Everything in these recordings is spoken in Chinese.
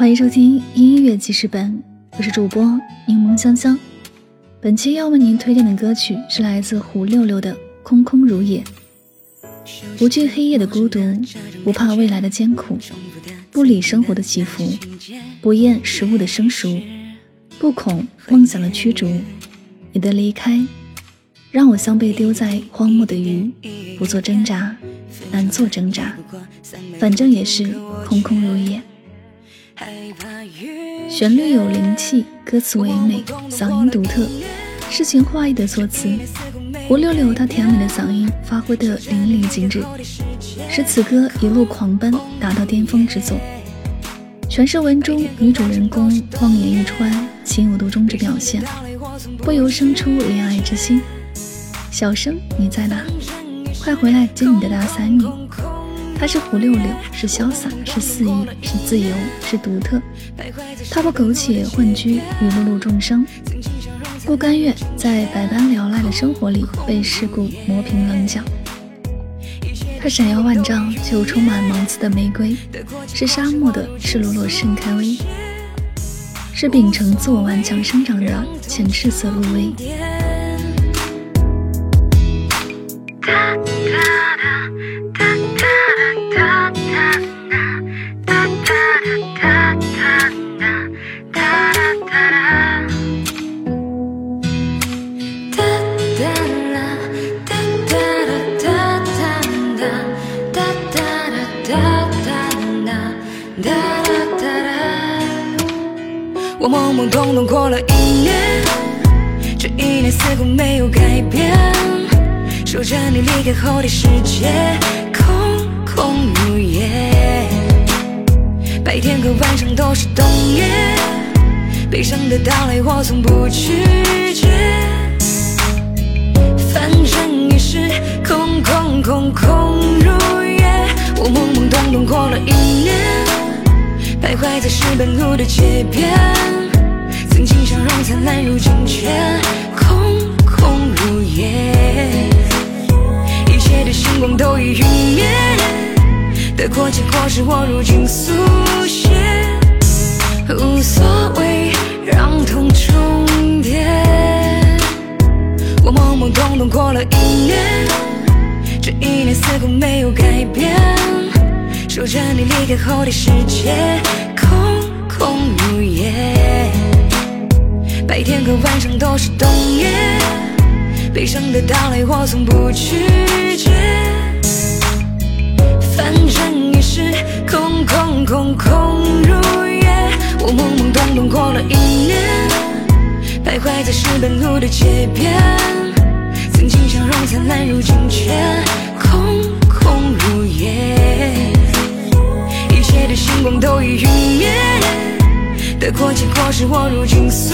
欢迎收听音乐记事本，我是主播柠檬香香。本期要为您推荐的歌曲是来自胡六六的《空空如也》。不惧黑夜的孤独，不怕未来的艰苦，不理生活的起伏，不厌食物的生熟，不恐梦想的驱逐。你的离开，让我像被丢在荒漠的鱼，不做挣扎，难做挣扎，反正也是空空如也。旋律有灵气，歌词唯美，嗓音独特，诗情画意的作词，胡六六他甜美的嗓音发挥的淋漓尽致，使此歌一路狂奔达到巅峰之作。全是文中女主人公望眼欲穿、情有独钟之表现，不由生出怜爱之心。小生你在哪？快回来接你的大三女。他是胡六六，是潇洒，是肆意，是自由，是独特。他不苟且混居于碌碌众生，不甘愿在百般缭乱的生活里被世故磨平棱角。他闪耀万丈，却又充满芒刺的玫瑰，是沙漠的赤裸裸盛开薇，是秉承自我顽强生长的浅赤色哒哒哒哒。我懵懵懂懂过了一年，这一年似乎没有改变。守着你离开后的世界，空空如也。白天和晚上都是冬夜，悲伤的到来我从不拒绝。徘徊在石板路的街边，曾经笑容灿烂，如今却空空如也。一切的星光都已陨灭，得过且过是我如今速写。无所谓，让痛重叠。我懵懵懂懂过了一年，这一年似乎没有改变。守着你离开后的世界，空如也。白天和晚上都是冬夜，悲伤的到来我从不拒绝。反正也是空空空空如也。我懵懵懂懂过了一年，徘徊在石板路的街边，曾经笑容灿烂，如今却结果，结果是我如今速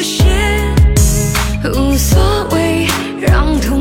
写，无所谓，让痛。